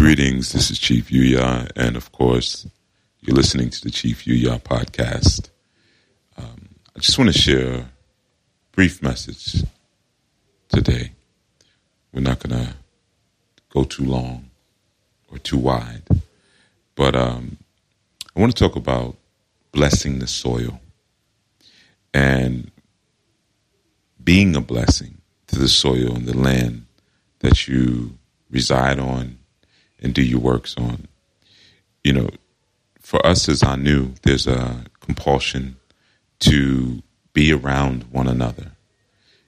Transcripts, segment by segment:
Greetings, this is Chief Yuya, and of course, you're listening to the Chief Yuya podcast. Um, I just want to share a brief message today. We're not going to go too long or too wide, but um, I want to talk about blessing the soil and being a blessing to the soil and the land that you reside on and do your works on. You know, for us as Anu, there's a compulsion to be around one another,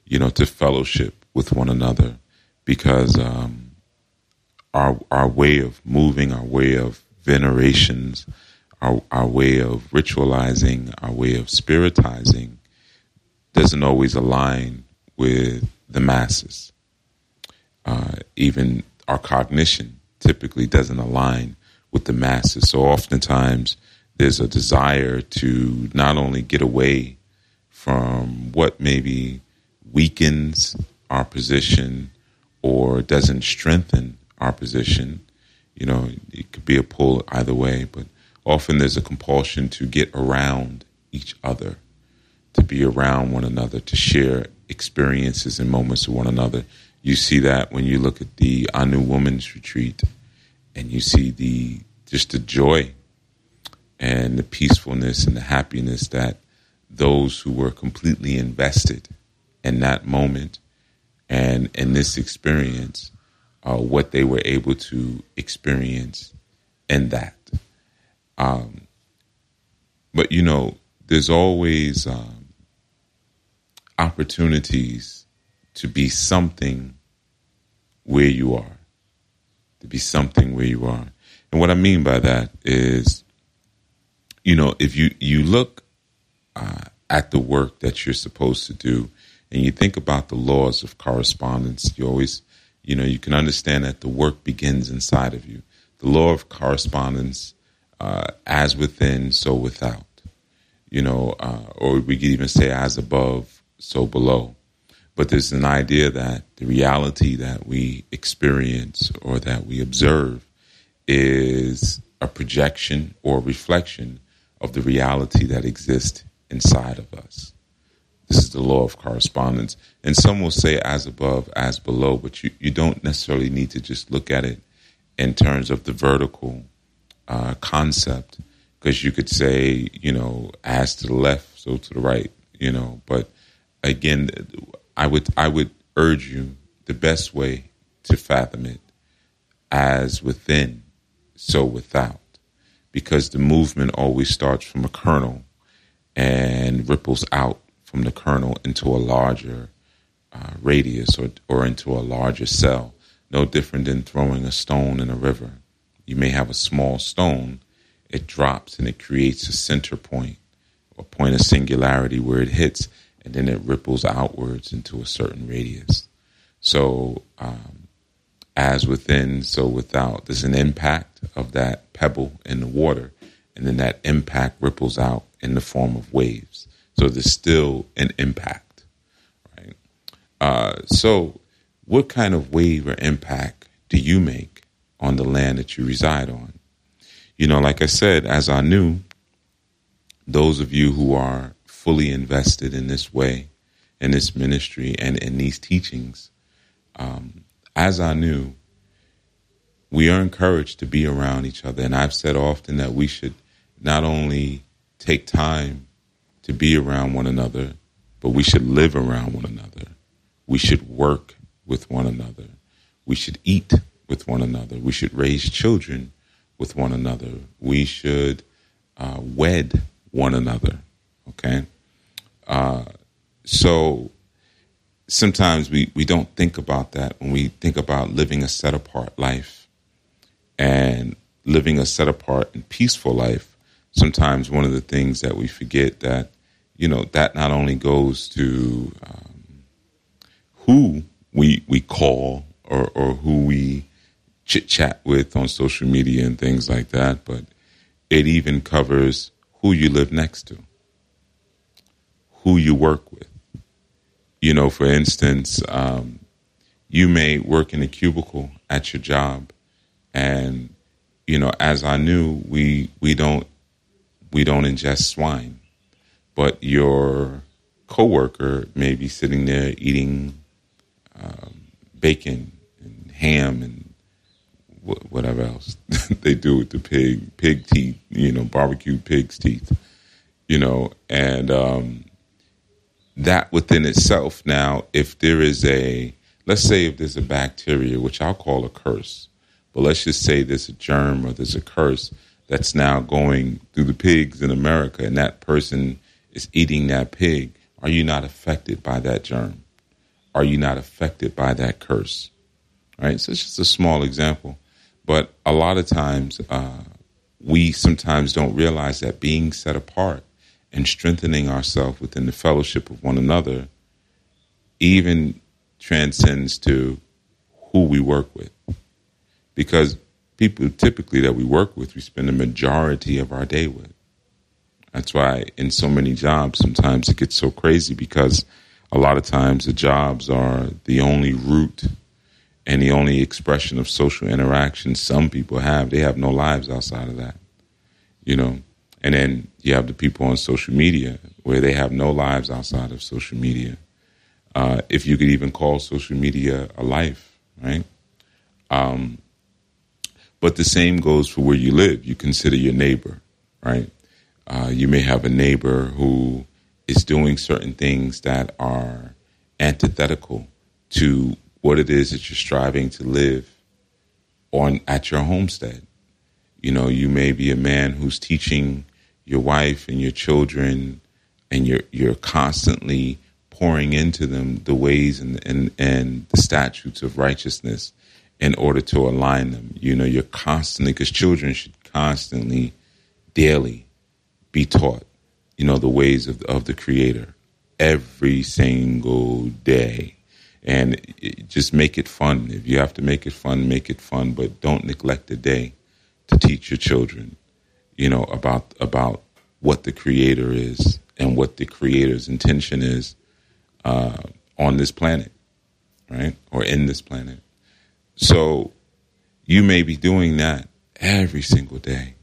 you know, to fellowship with one another because um, our our way of moving, our way of venerations, our our way of ritualizing, our way of spiritizing doesn't always align with the masses. Uh, even our cognition typically doesn't align with the masses. So oftentimes there's a desire to not only get away from what maybe weakens our position or doesn't strengthen our position. You know, it could be a pull either way, but often there's a compulsion to get around each other, to be around one another, to share experiences and moments with one another. You see that when you look at the Anu Women's Retreat and you see the just the joy and the peacefulness and the happiness that those who were completely invested in that moment and in this experience, uh, what they were able to experience in that. Um, but you know, there's always um, opportunities to be something where you are, to be something where you are. And what I mean by that is, you know, if you, you look uh, at the work that you're supposed to do and you think about the laws of correspondence, you always, you know, you can understand that the work begins inside of you. The law of correspondence, uh, as within, so without. You know, uh, or we could even say as above, so below. But there's an idea that the reality that we experience or that we observe is a projection or reflection of the reality that exists inside of us. This is the law of correspondence. And some will say as above, as below, but you, you don't necessarily need to just look at it in terms of the vertical uh, concept, because you could say, you know, as to the left, so to the right, you know. But again, I would I would urge you the best way to fathom it as within, so without, because the movement always starts from a kernel and ripples out from the kernel into a larger uh, radius or, or into a larger cell. No different than throwing a stone in a river. You may have a small stone, it drops and it creates a center point, a point of singularity where it hits, and then it ripples outwards into a certain radius. So, um, as within, so without. There's an impact of that pebble in the water, and then that impact ripples out in the form of waves. So there's still an impact, right? Uh, so, what kind of wave or impact do you make on the land that you reside on? You know, like I said, as Anu, those of you who are fully invested in this way, in this ministry, and in these teachings, um, as Anu, we are encouraged to be around each other. And I've said often that we should not only take time to be around one another, but we should live around one another. We should work with one another. We should eat with one another. We should raise children with one another. We should uh, wed one another. Okay? Uh, so sometimes we, we don't think about that when we think about living a set apart life and living a set apart and peaceful life. Sometimes one of the things that we forget that you know that not only goes to um, who we we call or, or who we chit chat with on social media and things like that, but it even covers who you live next to, who you work with. You know, for instance, um, you may work in a cubicle at your job And you know, as Anu, we we don't we don't ingest swine, but your coworker may be sitting there eating um, bacon and ham and whatever else they do with the pig pig teeth, you know, barbecue pig's teeth, you know, and um, that within itself. Now, if there is a let's say if there's a bacteria, which I'll call a curse, but let's just say there's a germ or there's a curse that's now going through the pigs in America, and that person is eating that pig. Are you not affected by that germ? Are you not affected by that curse? Right. So it's just a small example, but a lot of times uh, we sometimes don't realize that being set apart and strengthening ourselves within the fellowship of one another even transcends to who we work with. Because people typically that we work with, we spend the majority of our day with. That's why in so many jobs, sometimes it gets so crazy because a lot of times the jobs are the only route and the only expression of social interaction some people have. They have no lives outside of that, you know. And then you have the people on social media where they have no lives outside of social media. Uh, if you could even call social media a life, right? Um, but the same goes for where you live. You consider your neighbor, right? Uh, you may have a neighbor who is doing certain things that are antithetical to what it is that you're striving to live on at your homestead. You know, you may be a man who's teaching your wife and your children, and you're you're constantly pouring into them the ways and and, and the statutes of righteousness in order to align them. You know, you're constantly because children should constantly, daily, be taught. You know, the ways of of the Creator every single day. And it, just make it fun. If you have to make it fun, make it fun, but don't neglect the day to teach your children you know, about about what the creator is and what the creator's intention is uh, on this planet, right? Or in this planet. So you may be doing that every single day.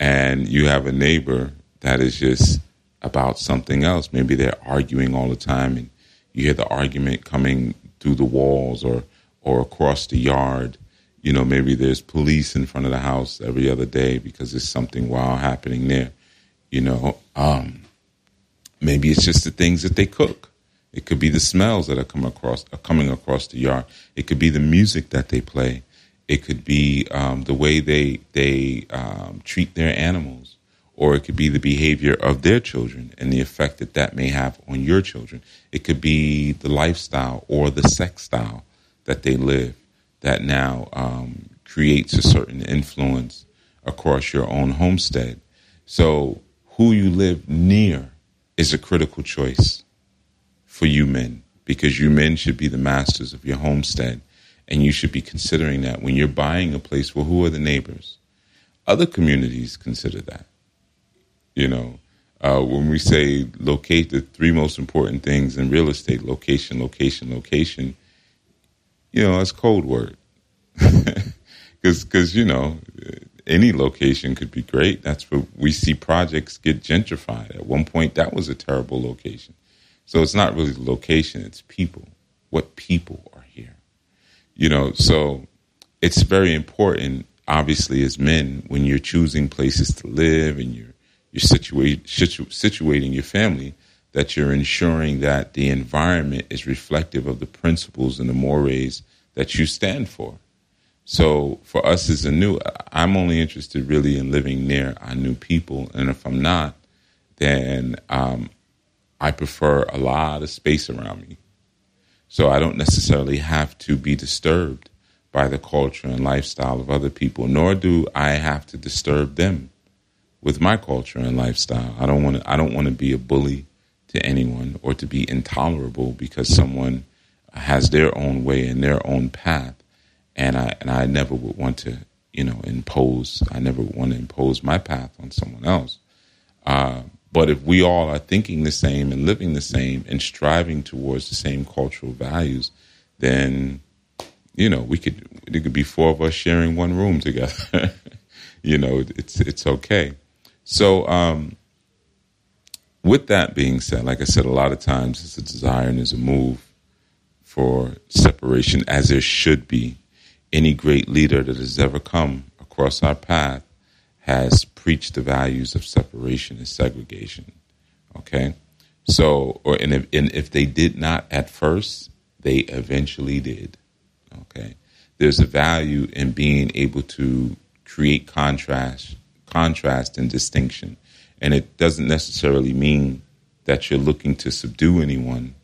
And you have a neighbor that is just about something else. Maybe they're arguing all the time and you hear the argument coming through the walls or, or across the yard you know, maybe there's police in front of the house every other day because there's something wild happening there. You know, um, maybe it's just the things that they cook. It could be the smells that are coming across are coming across the yard. It could be the music that they play. It could be um, the way they they um, treat their animals, or it could be the behavior of their children and the effect that that may have on your children. It could be the lifestyle or the sex style that they live that now um, creates a certain influence across your own homestead. So, who you live near is a critical choice for you men because you men should be the masters of your homestead. And you should be considering that when you're buying a place, well, who are the neighbors? Other communities consider that. You know, uh, when we say locate the three most important things in real estate location, location, location you know, that's code word. Because, you know, any location could be great. That's what we see projects get gentrified. At one point, that was a terrible location. So it's not really location; it's people. What people are here, you know. So it's very important, obviously, as men, when you're choosing places to live and you're you're situate, situ, situating your family, that you're ensuring that the environment is reflective of the principles and the mores that you stand for. So for us as Anu, I'm only interested really in living near our new people, and if I'm not, then um, I prefer a lot of space around me. So I don't necessarily have to be disturbed by the culture and lifestyle of other people, nor do I have to disturb them with my culture and lifestyle. I don't want to. I don't want to be a bully to anyone or to be intolerable because someone has their own way and their own path, and I and I never would want to, you know, impose. I never want to impose my path on someone else. Uh, but if we all are thinking the same and living the same and striving towards the same cultural values, then you know, we could it could be four of us sharing one room together. you know, it's it's okay. So, um, with that being said, like I said, a lot of times it's a desire and there's a move for separation, as there should be. Any great leader that has ever come across our path has preached the values of separation and segregation. Okay, so or and if, and if they did not at first, they eventually did. Okay, there's a value in being able to create contrast, contrast and distinction, and it doesn't necessarily mean that you're looking to subdue anyone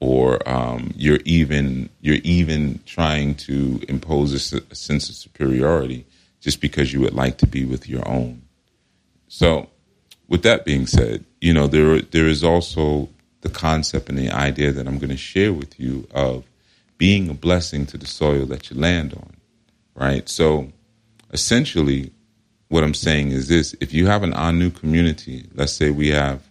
or um, you're even you're even trying to impose a, a, sense of superiority just because you would like to be with your own. So, with that being said, you know there there is also the concept and the idea that I'm going to share with you of being a blessing to the soil that you land on, right? So, essentially, what I'm saying is this: if you have an Anu community, let's say we have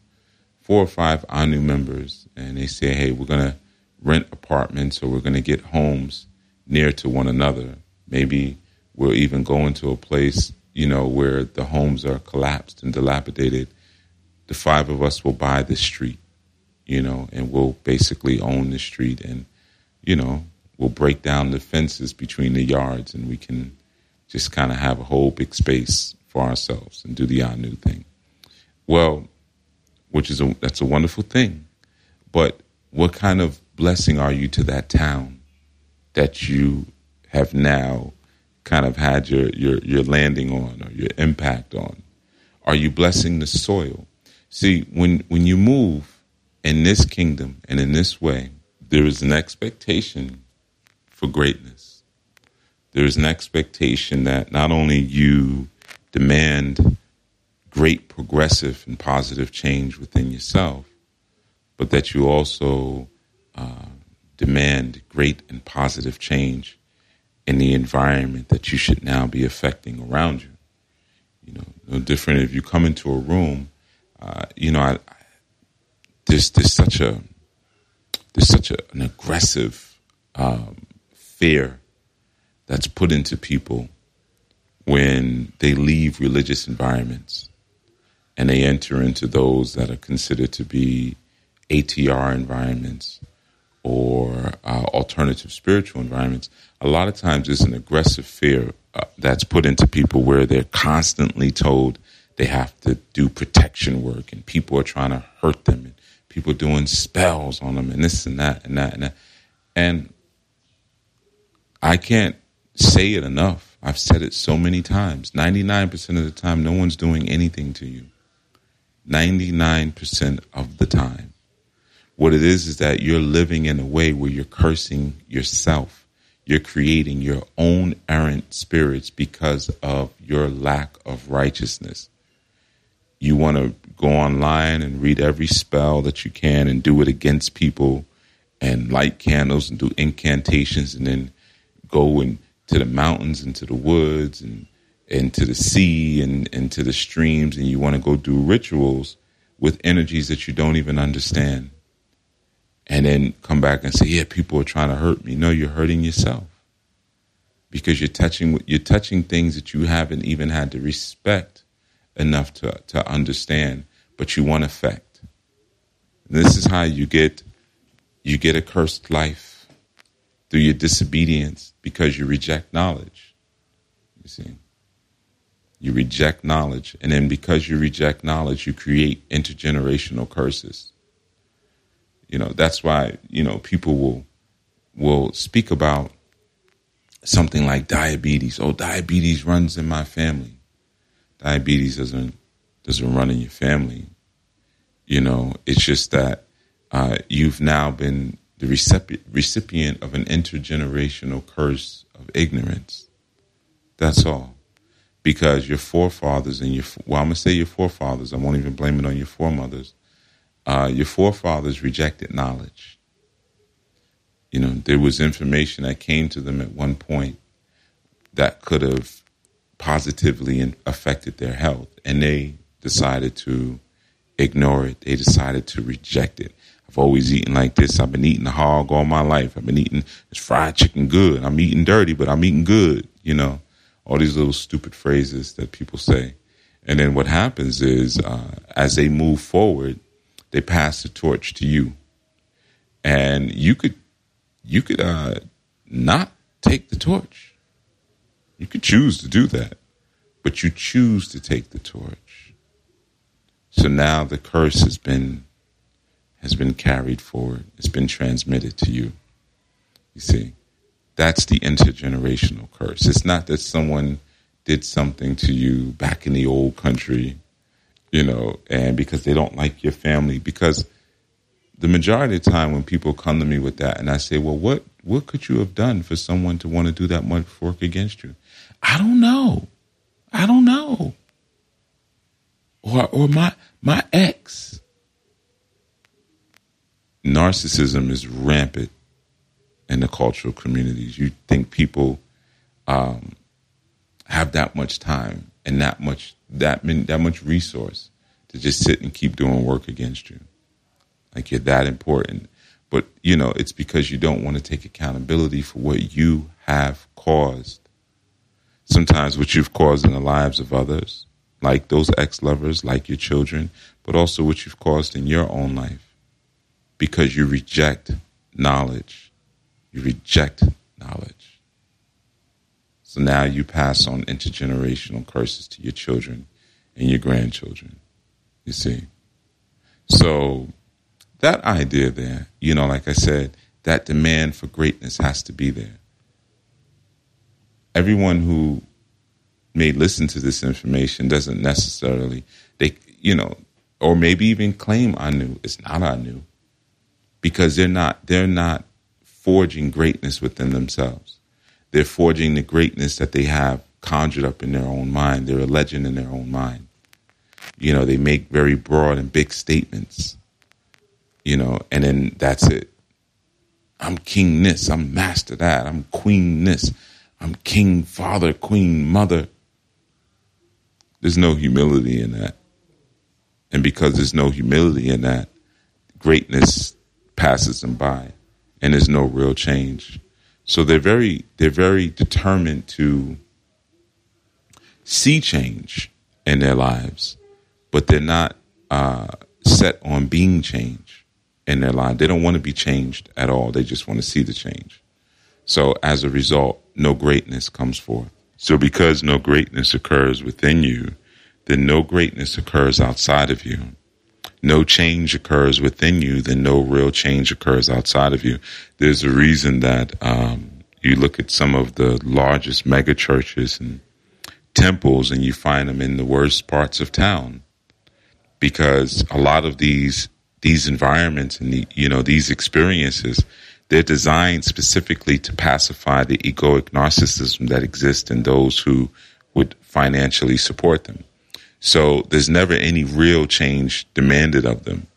four or five Anu members, and they say, "Hey, we're going to rent apartments or we're going to get homes near to one another. Maybe we'll even go into a place, you know, where the homes are collapsed and dilapidated. The five of us will buy the street, you know, and we'll basically own the street and, you know, we'll break down the fences between the yards and we can just kind of have a whole big space for ourselves and do the Anu thing. Well, which is a that's a wonderful thing. But what kind of blessing are you to that town that you have now kind of had your, your, your landing on or your impact on? Are you blessing the soil? See, when when you move in this kingdom and in this way, there is an expectation for greatness. There is an expectation that not only you demand great progressive and positive change within yourself, but that you also uh, demand great and positive change in the environment that you should now be affecting around you. You know, no different if you come into a room. Uh, you know, I, I, there's there's such a there's such a, an aggressive um, fear that's put into people when they leave religious environments and they enter into those that are considered to be ATR environments or uh, alternative spiritual environments, a lot of times there's an aggressive fear uh, that's put into people where they're constantly told they have to do protection work and people are trying to hurt them and people doing spells on them and this and that and that and that. And I can't say it enough. I've said it so many times. 99% of the time, no one's doing anything to you. 99% of the time. What it is is that you're living in a way where you're cursing yourself. You're creating your own errant spirits because of your lack of righteousness. You want to go online and read every spell that you can and do it against people and light candles and do incantations and then go into the mountains and to the woods and into the sea and into the streams and you want to go do rituals with energies that you don't even understand and then come back and say, "Yeah, people are trying to hurt me." No, you're hurting yourself because you're touching you're touching things that you haven't even had to respect enough to to understand, but you want effect. And this is how you get you get a cursed life through your disobedience because you reject knowledge. You see. You reject knowledge, and then because you reject knowledge, you create intergenerational curses. You know, that's why, you know, people will will speak about something like diabetes. Oh, diabetes runs in my family. Diabetes doesn't doesn't run in your family. You know, it's just that uh, you've now been the recipient of an intergenerational curse of ignorance. That's all. Because your forefathers and your, well, I'm to say your forefathers, I won't even blame it on your foremothers uh, your forefathers rejected knowledge. You know, there was information that came to them at one point that could have positively affected their health, and they decided to ignore it. They decided to reject it. I've always eaten like this. I've been eating the hog all my life. I've been eating this fried chicken good. I'm eating dirty, but I'm eating good. You know, all these little stupid phrases that people say. And then what happens is, uh, as they move forward, they pass the torch to you, and you could, you could uh, not take the torch. You could choose to do that, but you choose to take the torch. So now the curse has been has been carried forward. It's been transmitted to you. You see, that's the intergenerational curse. It's not that someone did something to you back in the old country, you know, and because they don't like your family. Because the majority of the time when people come to me with that, and I say, well, what what could you have done for someone to want to do that much work against you? I don't know. I don't know. Or or my my ex narcissism is rampant in the cultural communities. You think people um, have that much time and that much that that much resource to just sit and keep doing work against you, like you're that important. But you know, it's because you don't want to take accountability for what you have caused. Sometimes what you've caused in the lives of others, like those ex lovers, like your children, but also what you've caused in your own life because you reject knowledge. You reject knowledge. So now you pass on intergenerational curses to your children and your grandchildren. You see? So that idea there, you know, like I said, that demand for greatness has to be there. Everyone who may listen to this information doesn't necessarily they you know or maybe even claim Anu. It's not Anu because they're not they're not forging greatness within themselves. They're forging the greatness that they have conjured up in their own mind. They're a legend in their own mind. You know, they make very broad and big statements. You know, and then that's it. I'm king this, I'm master that, I'm queen this, I'm king father, queen mother. There's no humility in that. And because there's no humility in that, greatness passes them by, and there's no real change. So they're very they're very determined to see change in their lives, but they're not uh, set on being change in their life. They don't want to be changed at all. They just want to see the change. So as a result, no greatness comes forth. So because no greatness occurs within you, then no greatness occurs outside of you no change occurs within you, then no real change occurs outside of you. There's a reason that um, you look at some of the largest mega churches and temples and you find them in the worst parts of town because a lot of these these environments and the, you know these experiences they're designed specifically to pacify the egoic narcissism that exists in those who would financially support them so there's never any real change demanded of them.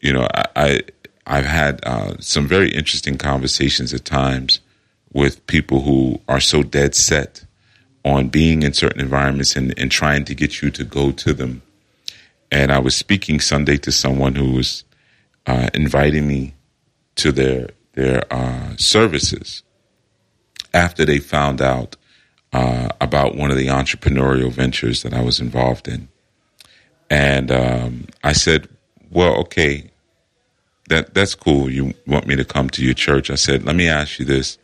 You know, I, I have had uh, some very interesting conversations at times with people who are so dead set on being in certain environments and, and trying to get you to go to them. And I was speaking Sunday to someone who was uh, inviting me to their their uh, services after they found out uh, about one of the entrepreneurial ventures that I was involved in. And um, I said, well, okay, that that's cool. You want me to come to your church? I said, let me ask you this: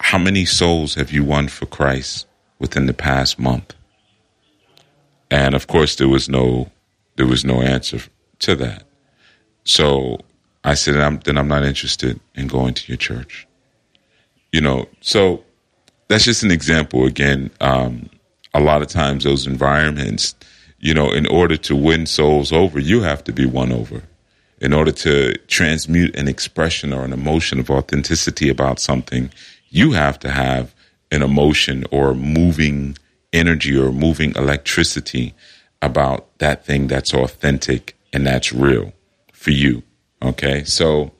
How many souls have you won for Christ within the past month? And of course, there was no there was no answer to that. So I said, I'm, then I'm not interested in going to your church. You know, so that's just an example. Again, um, a lot of times those environments, you know, in order to win souls over, you have to be won over. In order to transmute an expression or an emotion of authenticity about something, you have to have an emotion or moving energy or moving electricity about that thing that's authentic and that's real for you. Okay. So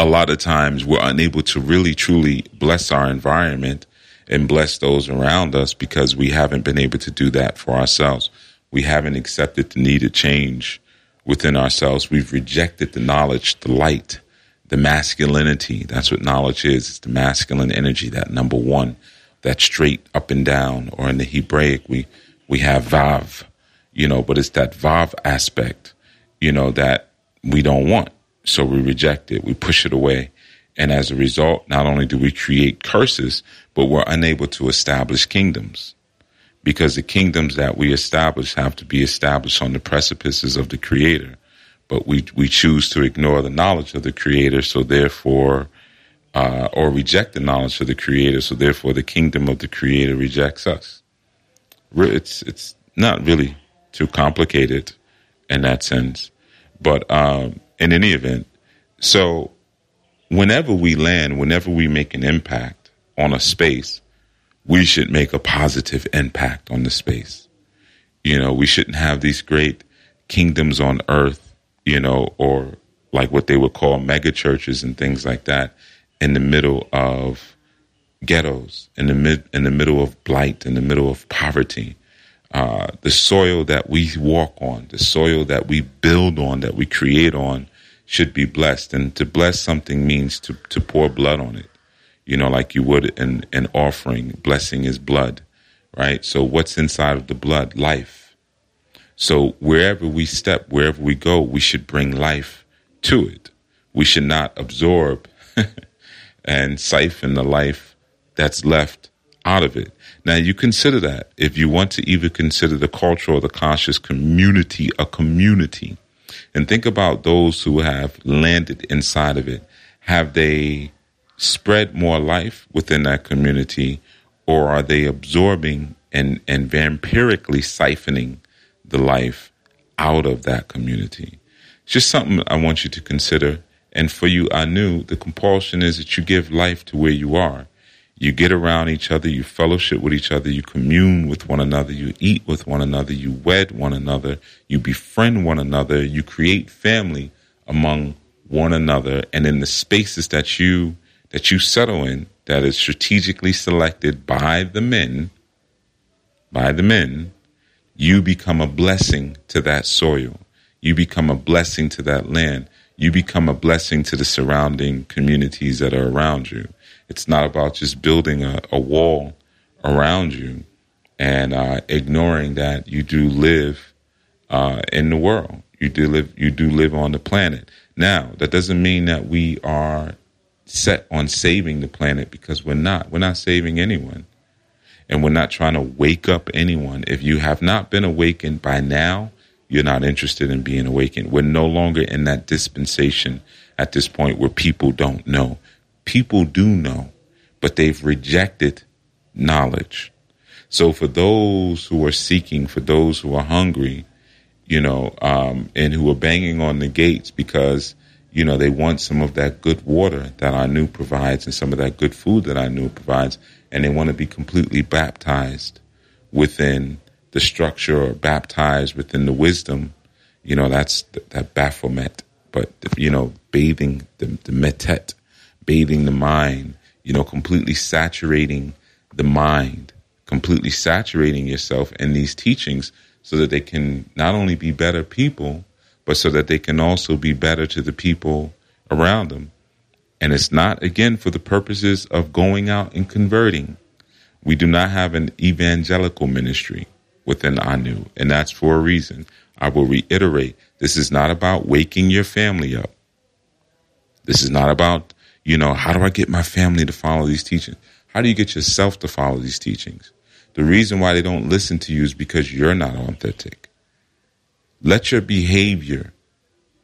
a lot of times we're unable to really truly bless our environment and bless those around us because we haven't been able to do that for ourselves. We haven't accepted the need needed change within ourselves. We've rejected the knowledge, the light, the masculinity. That's what knowledge is. It's the masculine energy, that number one, that straight up and down. Or in the Hebraic, we, we have Vav, you know, but it's that Vav aspect, you know, that we don't want. So we reject it. We push it away. And as a result, not only do we create curses, but we're unable to establish kingdoms because the kingdoms that we establish have to be established on the precipices of the creator. But we, we choose to ignore the knowledge of the creator. So therefore, uh, or reject the knowledge of the creator. So therefore the kingdom of the creator rejects us. It's, it's not really too complicated in that sense. But, um, in any event, so whenever we land, whenever we make an impact on a space, we should make a positive impact on the space. You know, we shouldn't have these great kingdoms on earth, you know, or like what they would call mega churches and things like that in the middle of ghettos, in the mid, in the middle of blight, in the middle of poverty. Uh, the soil that we walk on, the soil that we build on, that we create on, should be blessed. And to bless something means to, to pour blood on it, you know, like you would in an offering. Blessing is blood, right? So what's inside of the blood? Life. So wherever we step, wherever we go, we should bring life to it. We should not absorb and siphon the life that's left out of it. Now you consider that if you want to even consider the cultural or the conscious community a community, and think about those who have landed inside of it. Have they spread more life within that community, or are they absorbing and, and vampirically siphoning the life out of that community? It's just something I want you to consider. And for you, Anu the compulsion is that you give life to where you are. You get around each other, you fellowship with each other, you commune with one another, you eat with one another, you wed one another, you befriend one another, you create family among one another, and in the spaces that you that you settle in, that is strategically selected by the men, by the men, you become a blessing to that soil. You become a blessing to that land. You become a blessing to the surrounding communities that are around you. It's not about just building a, a wall around you and uh, ignoring that you do live uh, in the world. You do live. You do live on the planet. Now, that doesn't mean that we are set on saving the planet because we're not. We're not saving anyone, and we're not trying to wake up anyone. If you have not been awakened by now, you're not interested in being awakened. We're no longer in that dispensation at this point where people don't know people do know, but they've rejected knowledge. So for those who are seeking, for those who are hungry, you know, um, and who are banging on the gates because, you know, they want some of that good water that Anu provides and some of that good food that Anu provides, and they want to be completely baptized within the structure or baptized within the wisdom, you know, that's that Baphomet. But, you know, bathing the, the metet, bathing the mind, you know, completely saturating the mind, completely saturating yourself in these teachings so that they can not only be better people, but so that they can also be better to the people around them. And it's not, again, for the purposes of going out and converting. We do not have an evangelical ministry within ANU, and that's for a reason. I will reiterate this is not about waking your family up. This is not about you know, how do I get my family to follow these teachings? How do you get yourself to follow these teachings? The reason why they don't listen to you is because you're not authentic. Let your behavior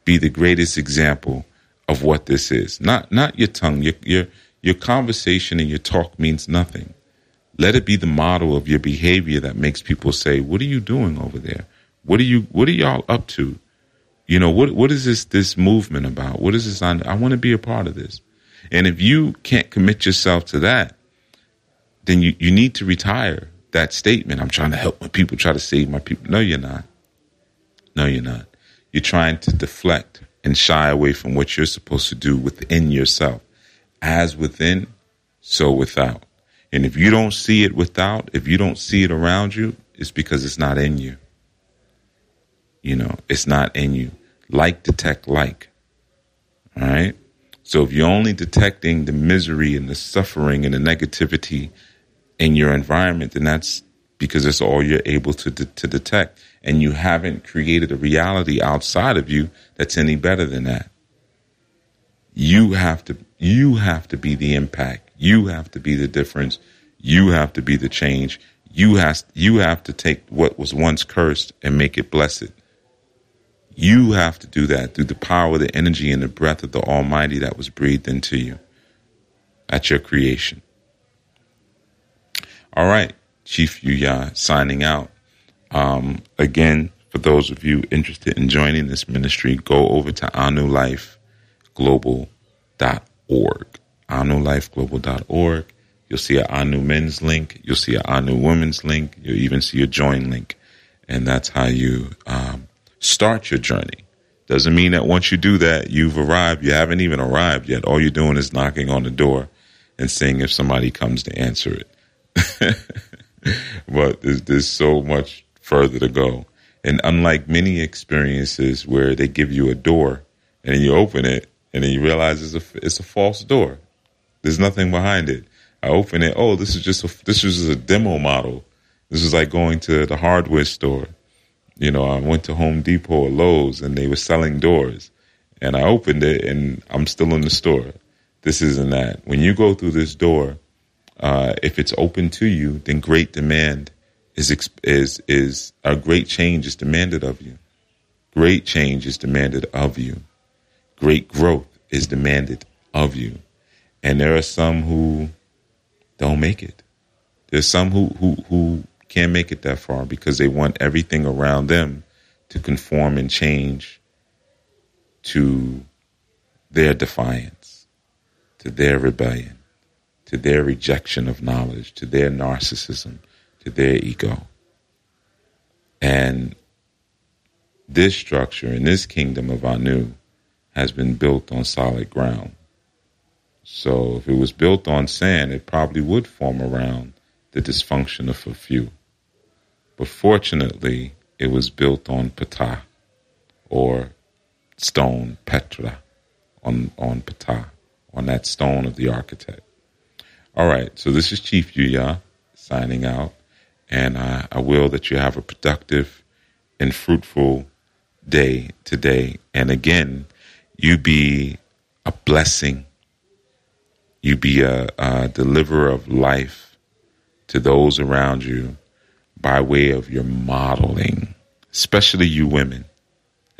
be the greatest example of what this is. Not not your tongue. Your your your conversation and your talk means nothing. Let it be the model of your behavior that makes people say, "What are you doing over there? What are you What are y'all up to? You know what What is this this movement about? What is this on? I want to be a part of this." And if you can't commit yourself to that, then you, you need to retire that statement. I'm trying to help my people, try to save my people. No, you're not. No, you're not. You're trying to deflect and shy away from what you're supposed to do within yourself. As within, so without. And if you don't see it without, if you don't see it around you, it's because it's not in you. You know, it's not in you. Like detect like. All right. So if you're only detecting the misery and the suffering and the negativity in your environment, then that's because that's all you're able to, de- to detect. And you haven't created a reality outside of you that's any better than that. You have to, you have to be the impact. You have to be the difference. You have to be the change. You has, you have to take what was once cursed and make it blessed. You have to do that through the power, the energy, and the breath of the Almighty that was breathed into you at your creation. All right, Chief Yuya signing out. Um, again, for those of you interested in joining this ministry, go over to anulifeglobal.org. anulifeglobal.org. You'll see an Anu men's link. You'll see an Anu women's link. You'll even see a join link. And that's how you um, Start your journey. Doesn't mean that once you do that, you've arrived. You haven't even arrived yet. All you're doing is knocking on the door and seeing if somebody comes to answer it. but there's, there's so much further to go. And unlike many experiences where they give you a door and you open it and then you realize it's a, it's a false door. There's nothing behind it. I open it. Oh, this is just a, this was just a demo model. This is like going to the hardware store you know, I went to Home Depot or Lowe's and they were selling doors. And I opened it and I'm still in the store. This isn't that. When you go through this door, uh, if it's open to you, then great demand is is is a great change is demanded of you. Great change is demanded of you. Great growth is demanded of you. And there are some who don't make it. There's some who who who can't make it that far because they want everything around them to conform and change to their defiance, to their rebellion, to their rejection of knowledge, to their narcissism, to their ego. And this structure in this kingdom of Anu has been built on solid ground. So if it was built on sand, it probably would form around the dysfunction of a few. But fortunately, it was built on Ptah or stone, Petra, on, on Ptah, on that stone of the architect. All right, so this is Chief Yuya signing out, and I, I will that you have a productive and fruitful day today. And again, you be a blessing. You be a, a deliverer of life to those around you by way of your modeling, especially you women,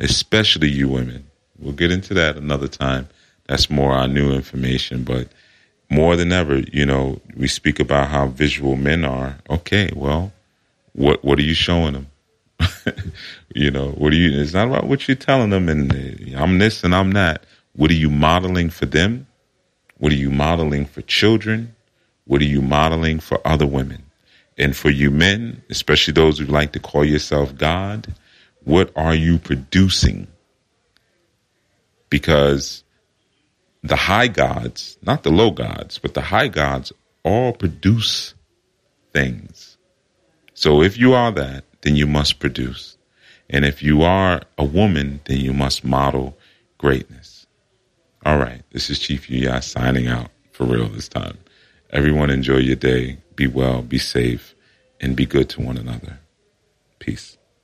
especially you women. We'll get into that another time. That's more our new information, but more than ever, you know, we speak about how visual men are. Okay, well, what what are you showing them? you know, what are you? It's not about what you're telling them, and uh, I'm this and I'm that. What are you modeling for them? What are you modeling for children? What are you modeling for other women? And for you men, especially those who like to call yourself God, what are you producing? Because the high gods, not the low gods, but the high gods all produce things. So if you are that, then you must produce. And if you are a woman, then you must model greatness. All right. This is Chief Yuya signing out for real this time. Everyone enjoy your day. Be well, be safe, and be good to one another. Peace.